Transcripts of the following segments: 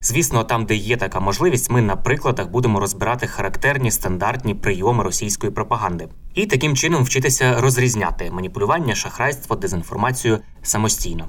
Звісно, там, де є така можливість, ми на прикладах будемо розбирати характерні стандартні прийоми російської пропаганди і таким чином вчитися розрізняти маніпулювання, шахрайство, дезінформацію самостійно.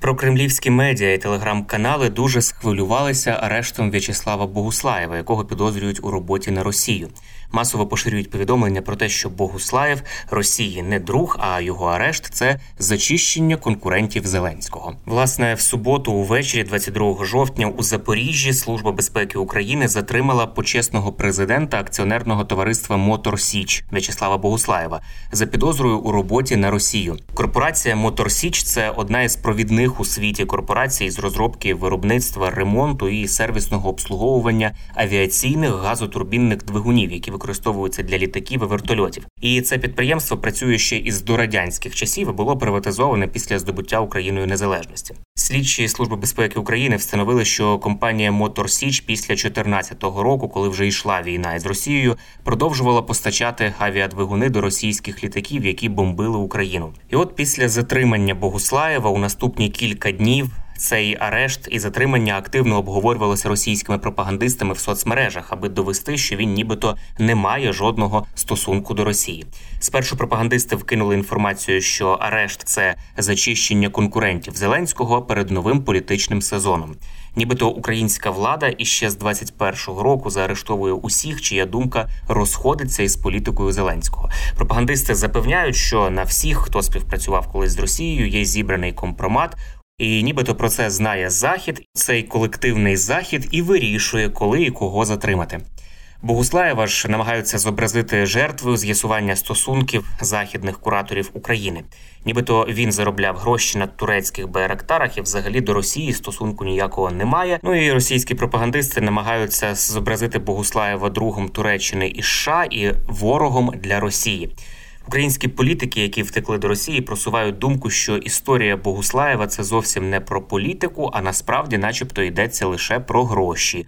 Прокремлівські медіа і телеграм-канали дуже схвилювалися арештом В'ячеслава Богуслаєва, якого підозрюють у роботі на Росію. Масово поширюють повідомлення про те, що Богуслаєв Росії не друг, а його арешт це зачищення конкурентів Зеленського. Власне, в суботу, увечері, 22 жовтня, у Запоріжжі Служба безпеки України затримала почесного президента акціонерного товариства Мотор Січ В'ячеслава Богуслаєва за підозрою у роботі на Росію. Корпорація Мотор Січ це одна із провідних у світі корпорацій з розробки виробництва, ремонту і сервісного обслуговування авіаційних газотурбінних двигунів, які використовуються для літаків і вертольотів. І це підприємство працює ще із дорадянських часів і було приватизоване після здобуття Україною незалежності. Слідчі служби безпеки України встановили, що компанія Мотор Січ після 2014 року, коли вже йшла війна із Росією, продовжувала постачати авіадвигуни до російських літаків, які бомбили Україну. І от після затримання Богуслаєва у наступні кілька днів. Цей арешт і затримання активно обговорювалося російськими пропагандистами в соцмережах, аби довести, що він нібито не має жодного стосунку до Росії. Спершу пропагандисти вкинули інформацію, що арешт це зачищення конкурентів Зеленського перед новим політичним сезоном. Нібито українська влада іще з 21-го року заарештовує усіх, чия думка розходиться із політикою Зеленського. Пропагандисти запевняють, що на всіх, хто співпрацював колись з Росією, є зібраний компромат. І нібито про це знає захід. Цей колективний захід і вирішує, коли і кого затримати. Богуслаєва ж намагаються зобразити жертвою з'ясування стосунків західних кураторів України. Нібито він заробляв гроші на турецьких байрактарах і взагалі до Росії стосунку ніякого немає. Ну і російські пропагандисти намагаються зобразити Богуслаєва другом Туреччини і США і ворогом для Росії. Українські політики, які втекли до Росії, просувають думку, що історія Богуслаєва це зовсім не про політику, а насправді, начебто, йдеться лише про гроші.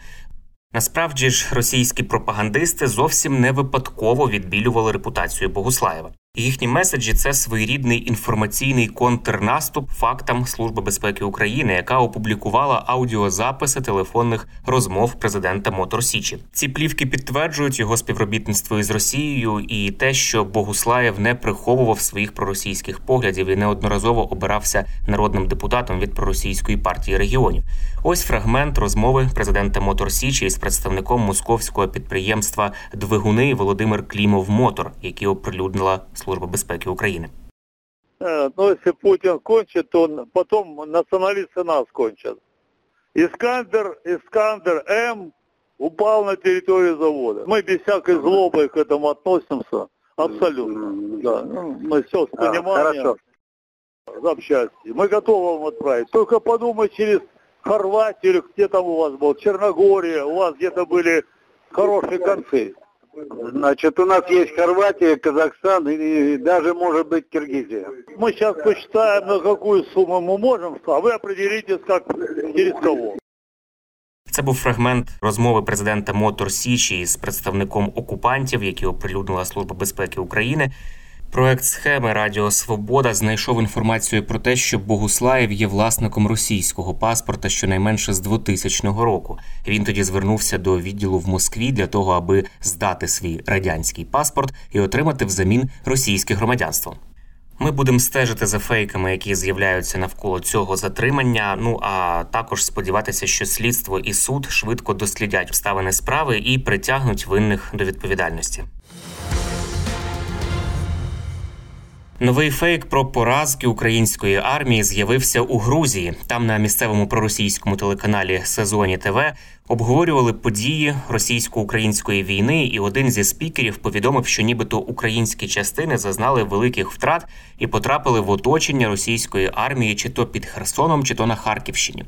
Насправді ж, російські пропагандисти зовсім не випадково відбілювали репутацію Богуслаєва. Їхні меседжі це своєрідний інформаційний контрнаступ фактам Служби безпеки України, яка опублікувала аудіозаписи телефонних розмов президента Мотор Січі. Ці плівки підтверджують його співробітництво із Росією і те, що Богуслаєв не приховував своїх проросійських поглядів і неодноразово обирався народним депутатом від проросійської партії регіонів. Ось фрагмент розмови президента Мотор Січі із представником московського підприємства Двигуни Володимир Клімов Мотор, які оприлюднила Служба безпеки України. Но если Путин кончит, то он- потом националисты нас кончат. Искандер, Искандер М упал на территорию завода. Мы без всякой злобы к этому относимся. Абсолютно. Да. Ну, Мы все с пониманием. Общаться. Мы готовы вам отправить. Только подумай через Хорватию или где там у вас был, Черногория, у вас где-то были хорошие концы. Значит, у нас есть Хорватия, Казахстан и даже, может быть, Киргизия. Мы сейчас посчитаем, на какую сумму мы можем, а вы определитесь, как через кого. Це був фрагмент розмови президента Мотор Січі із представником окупантів, які оприлюднила Служба безпеки України. Проект схеми Радіо Свобода знайшов інформацію про те, що Богуслаєв є власником російського паспорта щонайменше з 2000 року. Він тоді звернувся до відділу в Москві для того, аби здати свій радянський паспорт і отримати взамін російське громадянство. Ми будемо стежити за фейками, які з'являються навколо цього затримання. Ну а також сподіватися, що слідство і суд швидко дослідять обставини справи і притягнуть винних до відповідальності. Новий фейк про поразки української армії з'явився у Грузії. Там на місцевому проросійському телеканалі Сезоні ТВ обговорювали події російсько-української війни, і один зі спікерів повідомив, що нібито українські частини зазнали великих втрат і потрапили в оточення російської армії, чи то під Херсоном, чи то на Харківщині.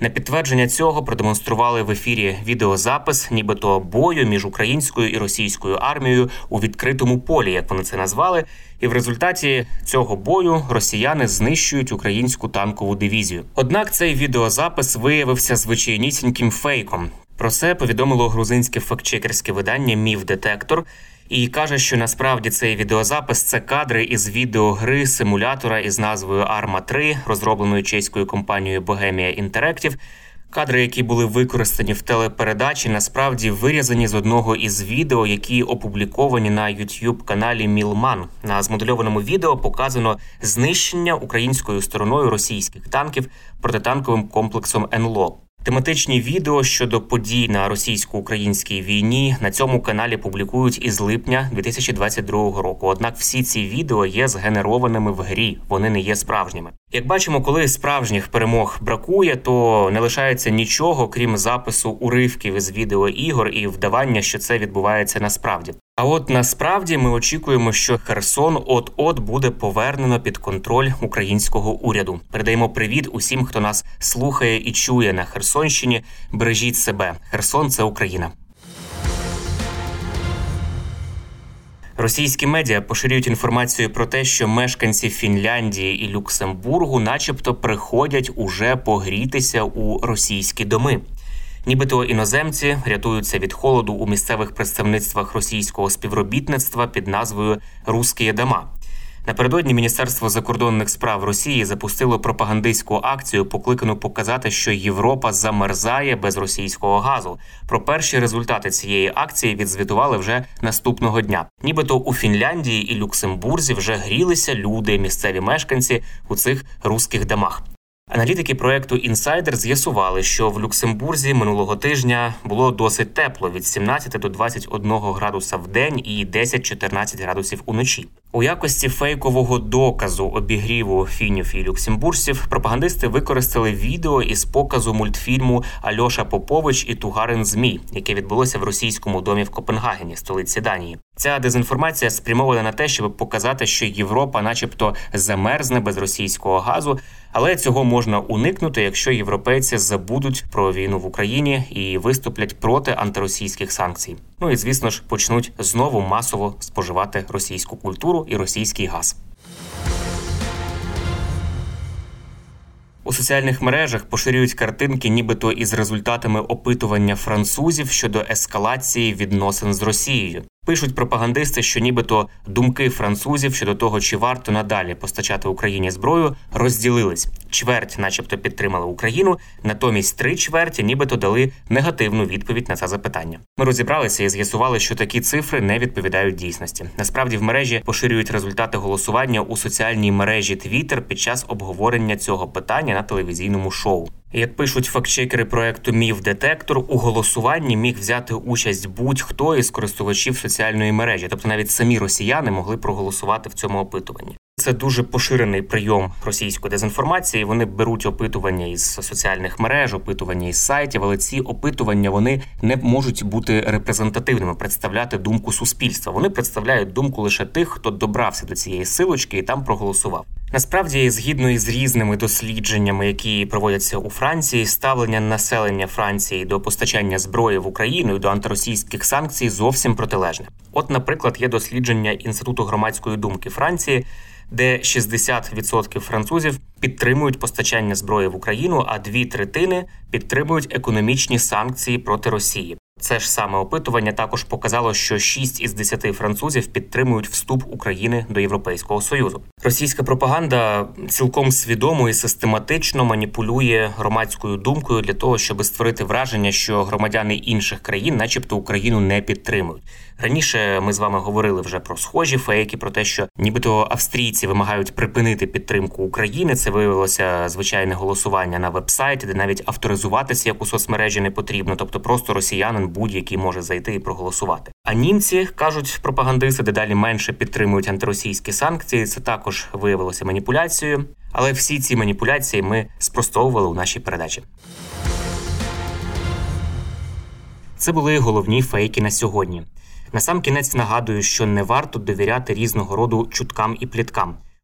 На підтвердження цього продемонстрували в ефірі відеозапис, нібито бою між українською і російською армією у відкритому полі, як вони це назвали. І в результаті цього бою росіяни знищують українську танкову дивізію. Однак цей відеозапис виявився звичайнісіньким фейком. Про це повідомило грузинське фактчекерське видання Міф Детектор і каже, що насправді цей відеозапис це кадри із відеогри симулятора із назвою Arma 3, розробленої чеською компанією Bohemia Interactive. Кадри, які були використані в телепередачі, насправді вирізані з одного із відео, які опубліковані на youtube каналі Мілман. На змодельованому відео показано знищення українською стороною російських танків протитанковим комплексом НЛО. Тематичні відео щодо подій на російсько-українській війні на цьому каналі публікують із липня 2022 року. Однак всі ці відео є згенерованими в грі, вони не є справжніми. Як бачимо, коли справжніх перемог бракує, то не лишається нічого крім запису уривків із відеоігор і вдавання, що це відбувається насправді. А от насправді ми очікуємо, що Херсон от-от буде повернено під контроль українського уряду. Передаємо привіт усім, хто нас слухає і чує на Херсонщині. Бережіть себе. Херсон це Україна. Російські медіа поширюють інформацію про те, що мешканці Фінляндії і Люксембургу, начебто, приходять уже погрітися у російські доми. Нібито іноземці рятуються від холоду у місцевих представництвах російського співробітництва під назвою Русські дома. Напередодні Міністерство закордонних справ Росії запустило пропагандистську акцію, покликану показати, що Європа замерзає без російського газу. Про перші результати цієї акції відзвітували вже наступного дня. Нібито у Фінляндії і Люксембурзі вже грілися люди, місцеві мешканці у цих руських домах. Аналітики проекту інсайдер з'ясували, що в Люксембурзі минулого тижня було досить тепло від 17 до 21 градуса в день і 10-14 градусів уночі. У якості фейкового доказу обігріву фінів і люксембуржців пропагандисти використали відео із показу мультфільму Альоша Попович і Тугарин Змій, яке відбулося в російському домі в Копенгагені, столиці Данії. Ця дезінформація спрямована на те, щоб показати, що Європа, начебто, замерзне без російського газу, але цього можна уникнути, якщо європейці забудуть про війну в Україні і виступлять проти антиросійських санкцій. Ну і звісно ж почнуть знову масово споживати російську культуру і російський газ. У соціальних мережах поширюють картинки, нібито із результатами опитування французів щодо ескалації відносин з Росією. Пишуть пропагандисти, що нібито думки французів щодо того, чи варто надалі постачати Україні зброю, розділились. Чверть, начебто, підтримали Україну, натомість три чверті, нібито дали негативну відповідь на це запитання. Ми розібралися і з'ясували, що такі цифри не відповідають дійсності. Насправді в мережі поширюють результати голосування у соціальній мережі Twitter під час обговорення цього питання на телевізійному шоу. Як пишуть фактчекери проекту Міф Детектор, у голосуванні міг взяти участь будь-хто із користувачів соціальної мережі, тобто навіть самі росіяни могли проголосувати в цьому опитуванні. Це дуже поширений прийом російської дезінформації. Вони беруть опитування із соціальних мереж, опитування із сайтів, але ці опитування вони не можуть бути репрезентативними, представляти думку суспільства. Вони представляють думку лише тих, хто добрався до цієї силочки і там проголосував. Насправді, згідно із різними дослідженнями, які проводяться у Франції, ставлення населення Франції до постачання зброї в Україну і до антиросійських санкцій зовсім протилежне. От, наприклад, є дослідження інституту громадської думки Франції, де 60% французів підтримують постачання зброї в Україну, а дві третини підтримують економічні санкції проти Росії. Це ж саме опитування також показало, що 6 із 10 французів підтримують вступ України до Європейського союзу. Російська пропаганда цілком свідомо і систематично маніпулює громадською думкою для того, щоб створити враження, що громадяни інших країн, начебто, Україну не підтримують. Раніше ми з вами говорили вже про схожі фейки, про те, що нібито австрійці вимагають припинити підтримку України. Це виявилося звичайне голосування на вебсайті, де навіть авторизуватися як у соцмережі не потрібно, тобто просто росіянин будь-який може зайти і проголосувати. А німці кажуть пропагандисти, дедалі менше підтримують антиросійські санкції. Це також виявилося маніпуляцією. Але всі ці маніпуляції ми спростовували у нашій передачі. Це були головні фейки на сьогодні. Насамкінець нагадую, що не варто довіряти різного роду чуткам і пліткам.